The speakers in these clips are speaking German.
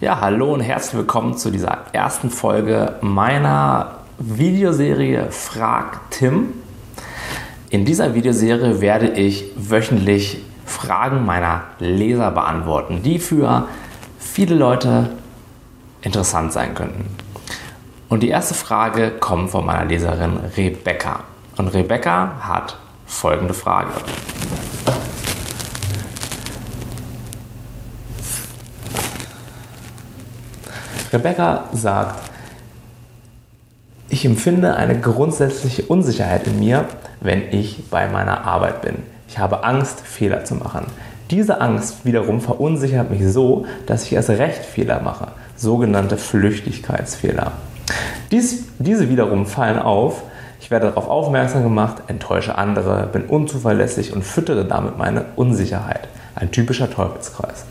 Ja, hallo und herzlich willkommen zu dieser ersten Folge meiner Videoserie Frag Tim. In dieser Videoserie werde ich wöchentlich Fragen meiner Leser beantworten, die für viele Leute interessant sein könnten. Und die erste Frage kommt von meiner Leserin Rebecca. Und Rebecca hat folgende Frage. Rebecca sagt, ich empfinde eine grundsätzliche Unsicherheit in mir, wenn ich bei meiner Arbeit bin. Ich habe Angst, Fehler zu machen. Diese Angst wiederum verunsichert mich so, dass ich erst recht Fehler mache, sogenannte Flüchtigkeitsfehler. Dies, diese wiederum fallen auf, ich werde darauf aufmerksam gemacht, enttäusche andere, bin unzuverlässig und füttere damit meine Unsicherheit. Ein typischer Teufelskreis.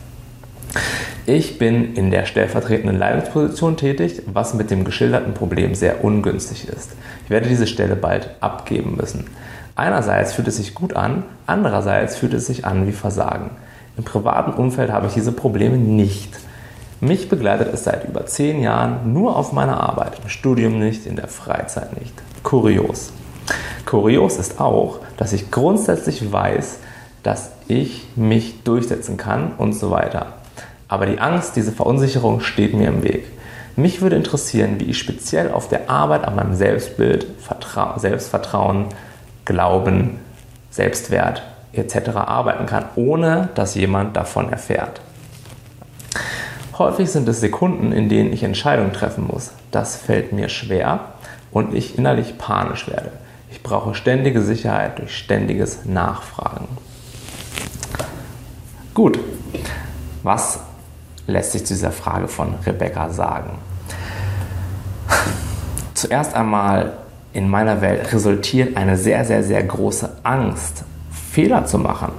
Ich bin in der stellvertretenden Leitungsposition tätig, was mit dem geschilderten Problem sehr ungünstig ist. Ich werde diese Stelle bald abgeben müssen. Einerseits fühlt es sich gut an, andererseits fühlt es sich an wie Versagen. Im privaten Umfeld habe ich diese Probleme nicht. Mich begleitet es seit über zehn Jahren nur auf meiner Arbeit, im Studium nicht, in der Freizeit nicht. Kurios. Kurios ist auch, dass ich grundsätzlich weiß, dass ich mich durchsetzen kann und so weiter. Aber die Angst, diese Verunsicherung steht mir im Weg. Mich würde interessieren, wie ich speziell auf der Arbeit an meinem Selbstbild, Vertra Selbstvertrauen, Glauben, Selbstwert etc. arbeiten kann, ohne dass jemand davon erfährt. Häufig sind es Sekunden, in denen ich Entscheidungen treffen muss. Das fällt mir schwer und ich innerlich panisch werde. Ich brauche ständige Sicherheit durch ständiges Nachfragen. Gut, was lässt sich zu dieser Frage von Rebecca sagen? Zuerst einmal in meiner Welt resultiert eine sehr, sehr, sehr große Angst, Fehler zu machen,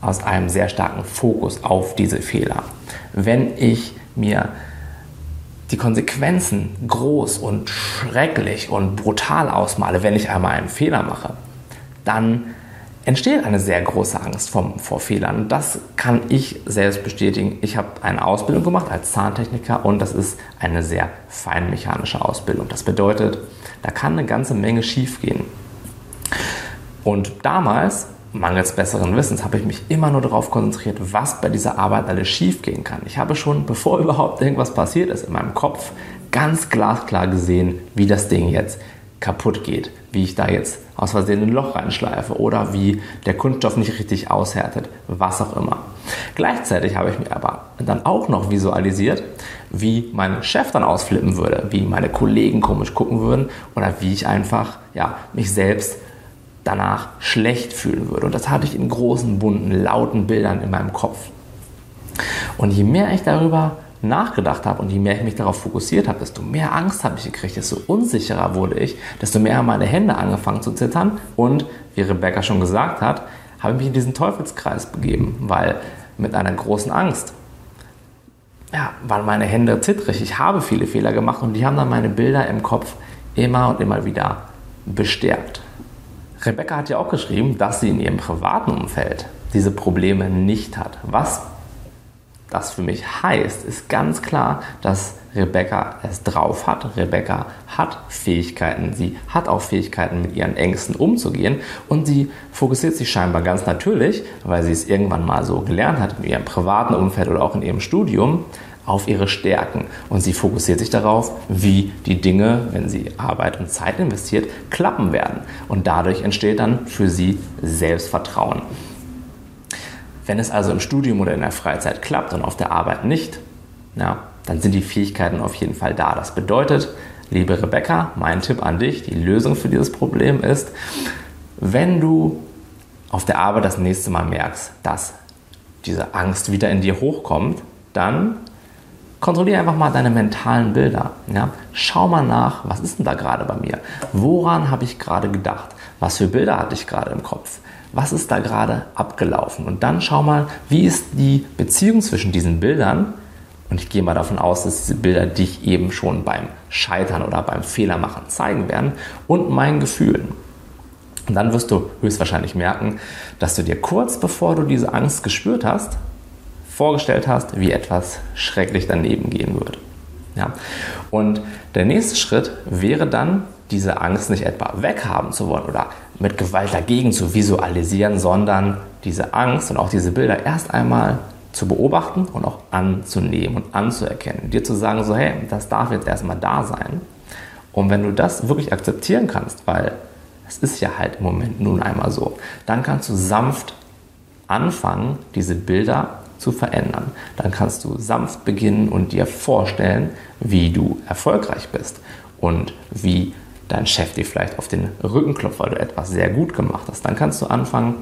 aus einem sehr starken Fokus auf diese Fehler. Wenn ich mir die Konsequenzen groß und schrecklich und brutal ausmale, wenn ich einmal einen Fehler mache, dann entsteht eine sehr große Angst vor, vor Fehlern. Das kann ich selbst bestätigen. Ich habe eine Ausbildung gemacht als Zahntechniker und das ist eine sehr feinmechanische Ausbildung. Das bedeutet, da kann eine ganze Menge schiefgehen. Und damals, mangels besseren Wissens, habe ich mich immer nur darauf konzentriert, was bei dieser Arbeit alles schiefgehen kann. Ich habe schon, bevor überhaupt irgendwas passiert ist, in meinem Kopf ganz glasklar gesehen, wie das Ding jetzt kaputt geht, wie ich da jetzt aus Versehen ein Loch reinschleife oder wie der Kunststoff nicht richtig aushärtet, was auch immer. Gleichzeitig habe ich mir aber dann auch noch visualisiert, wie mein Chef dann ausflippen würde, wie meine Kollegen komisch gucken würden oder wie ich einfach ja, mich selbst danach schlecht fühlen würde. Und das hatte ich in großen, bunten, lauten Bildern in meinem Kopf. Und je mehr ich darüber nachgedacht habe und je mehr ich mich darauf fokussiert habe, desto mehr Angst habe ich gekriegt, desto unsicherer wurde ich, desto mehr haben meine Hände angefangen zu zittern und, wie Rebecca schon gesagt hat, habe ich mich in diesen Teufelskreis begeben, weil mit einer großen Angst ja, waren meine Hände zittrig. Ich habe viele Fehler gemacht und die haben dann meine Bilder im Kopf immer und immer wieder bestärkt. Rebecca hat ja auch geschrieben, dass sie in ihrem privaten Umfeld diese Probleme nicht hat. Was das für mich heißt, ist ganz klar, dass Rebecca es drauf hat. Rebecca hat Fähigkeiten. Sie hat auch Fähigkeiten, mit ihren Ängsten umzugehen. Und sie fokussiert sich scheinbar ganz natürlich, weil sie es irgendwann mal so gelernt hat, in ihrem privaten Umfeld oder auch in ihrem Studium, auf ihre Stärken. Und sie fokussiert sich darauf, wie die Dinge, wenn sie Arbeit und Zeit investiert, klappen werden. Und dadurch entsteht dann für sie Selbstvertrauen. Wenn es also im Studium oder in der Freizeit klappt und auf der Arbeit nicht, ja, dann sind die Fähigkeiten auf jeden Fall da. Das bedeutet, liebe Rebecca, mein Tipp an dich, die Lösung für dieses Problem ist, wenn du auf der Arbeit das nächste Mal merkst, dass diese Angst wieder in dir hochkommt, dann kontrolliere einfach mal deine mentalen Bilder. Ja? Schau mal nach, was ist denn da gerade bei mir? Woran habe ich gerade gedacht? Was für Bilder hatte ich gerade im Kopf? Was ist da gerade abgelaufen? Und dann schau mal, wie ist die Beziehung zwischen diesen Bildern? Und ich gehe mal davon aus, dass diese Bilder dich eben schon beim Scheitern oder beim Fehlermachen zeigen werden und meinen Gefühlen. Und dann wirst du höchstwahrscheinlich merken, dass du dir kurz bevor du diese Angst gespürt hast, vorgestellt hast, wie etwas schrecklich daneben gehen wird. Ja? Und der nächste Schritt wäre dann, diese Angst nicht etwa weghaben zu wollen oder mit Gewalt dagegen zu visualisieren, sondern diese Angst und auch diese Bilder erst einmal zu beobachten und auch anzunehmen und anzuerkennen. Dir zu sagen, so hey, das darf jetzt erstmal da sein. Und wenn du das wirklich akzeptieren kannst, weil es ist ja halt im Moment nun einmal so, dann kannst du sanft anfangen, diese Bilder zu verändern. Dann kannst du sanft beginnen und dir vorstellen, wie du erfolgreich bist und wie dein Chef dir vielleicht auf den Rücken klopft, weil du etwas sehr gut gemacht hast. Dann kannst du anfangen,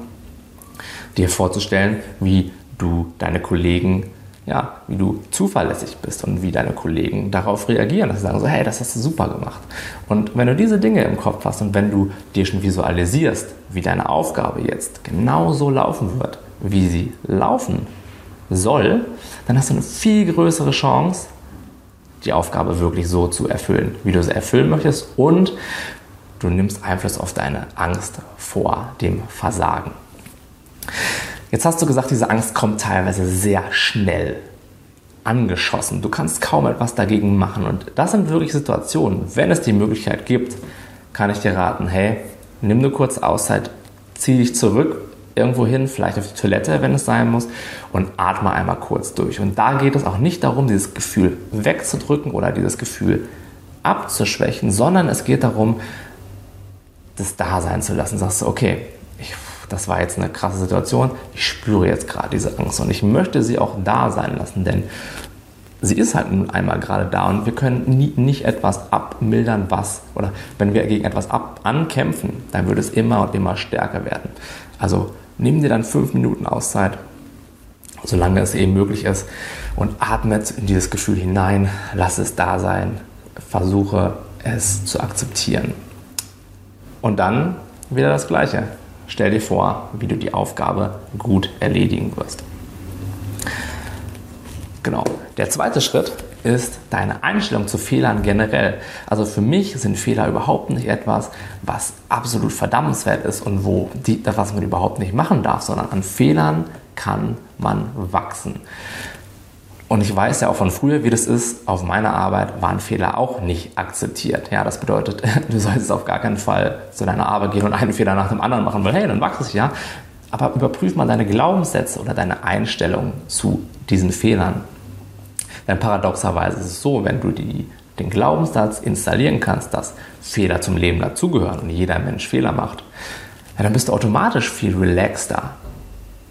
dir vorzustellen, wie du deine Kollegen, ja, wie du zuverlässig bist und wie deine Kollegen darauf reagieren, dass sie sagen so, hey, das hast du super gemacht. Und wenn du diese Dinge im Kopf hast und wenn du dir schon visualisierst, wie deine Aufgabe jetzt genau so laufen wird, wie sie laufen soll, dann hast du eine viel größere Chance, die Aufgabe wirklich so zu erfüllen, wie du sie erfüllen möchtest und du nimmst Einfluss auf deine Angst vor dem Versagen. Jetzt hast du gesagt, diese Angst kommt teilweise sehr schnell angeschossen. Du kannst kaum etwas dagegen machen. Und das sind wirklich Situationen, wenn es die Möglichkeit gibt, kann ich dir raten, hey, nimm eine kurze Auszeit, zieh dich zurück, irgendwo hin, vielleicht auf die Toilette, wenn es sein muss, und atme einmal kurz durch. Und da geht es auch nicht darum, dieses Gefühl wegzudrücken oder dieses Gefühl abzuschwächen, sondern es geht darum, das da sein zu lassen. Sagst du, okay, ich, das war jetzt eine krasse Situation, ich spüre jetzt gerade diese Angst und ich möchte sie auch da sein lassen, denn sie ist halt nun einmal gerade da und wir können nie, nicht etwas abmildern, was, oder wenn wir gegen etwas ab, ankämpfen, dann wird es immer und immer stärker werden. Also nimm dir dann fünf Minuten Auszeit, solange es eben möglich ist, und atme in dieses Gefühl hinein, lass es da sein, versuche es zu akzeptieren. Und dann wieder das Gleiche. Stell dir vor, wie du die Aufgabe gut erledigen wirst. Genau. Der zweite Schritt ist deine Einstellung zu Fehlern generell. Also für mich sind Fehler überhaupt nicht etwas, was absolut verdammenswert ist und wo die, was man überhaupt nicht machen darf, sondern an Fehlern kann man wachsen. Und ich weiß ja auch von früher, wie das ist. Auf meiner Arbeit waren Fehler auch nicht akzeptiert. Ja, das bedeutet, du solltest auf gar keinen Fall zu deiner Arbeit gehen und einen Fehler nach dem anderen machen, weil hey, dann wachst du ja. Aber überprüf mal deine Glaubenssätze oder deine Einstellung zu diesen Fehlern. Denn paradoxerweise ist es so, wenn du die, den Glaubenssatz installieren kannst, dass Fehler zum Leben dazugehören und jeder Mensch Fehler macht, ja, dann bist du automatisch viel relaxter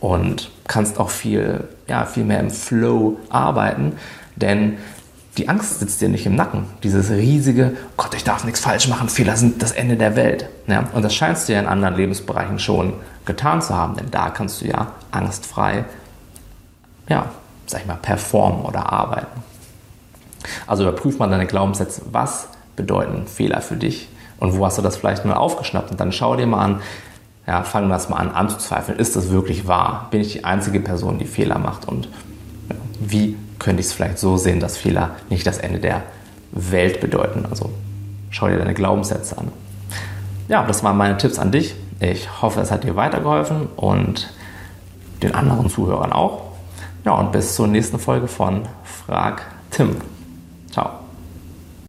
und kannst auch viel, ja, viel mehr im Flow arbeiten, denn die Angst sitzt dir nicht im Nacken. Dieses riesige, oh Gott, ich darf nichts falsch machen, Fehler sind das Ende der Welt. Ja, und das scheinst du ja in anderen Lebensbereichen schon getan zu haben, denn da kannst du ja angstfrei ja, sag ich mal, performen oder arbeiten. Also überprüf mal deine Glaubenssätze, was bedeuten Fehler für dich und wo hast du das vielleicht mal aufgeschnappt und dann schau dir mal an, ja, fang das mal an anzuzweifeln, ist das wirklich wahr? Bin ich die einzige Person, die Fehler macht und wie könnte ich es vielleicht so sehen, dass Fehler nicht das Ende der Welt bedeuten? Also schau dir deine Glaubenssätze an. Ja, das waren meine Tipps an dich. Ich hoffe, es hat dir weitergeholfen und den anderen Zuhörern auch. Ja, und bis zur nächsten Folge von Frag Tim.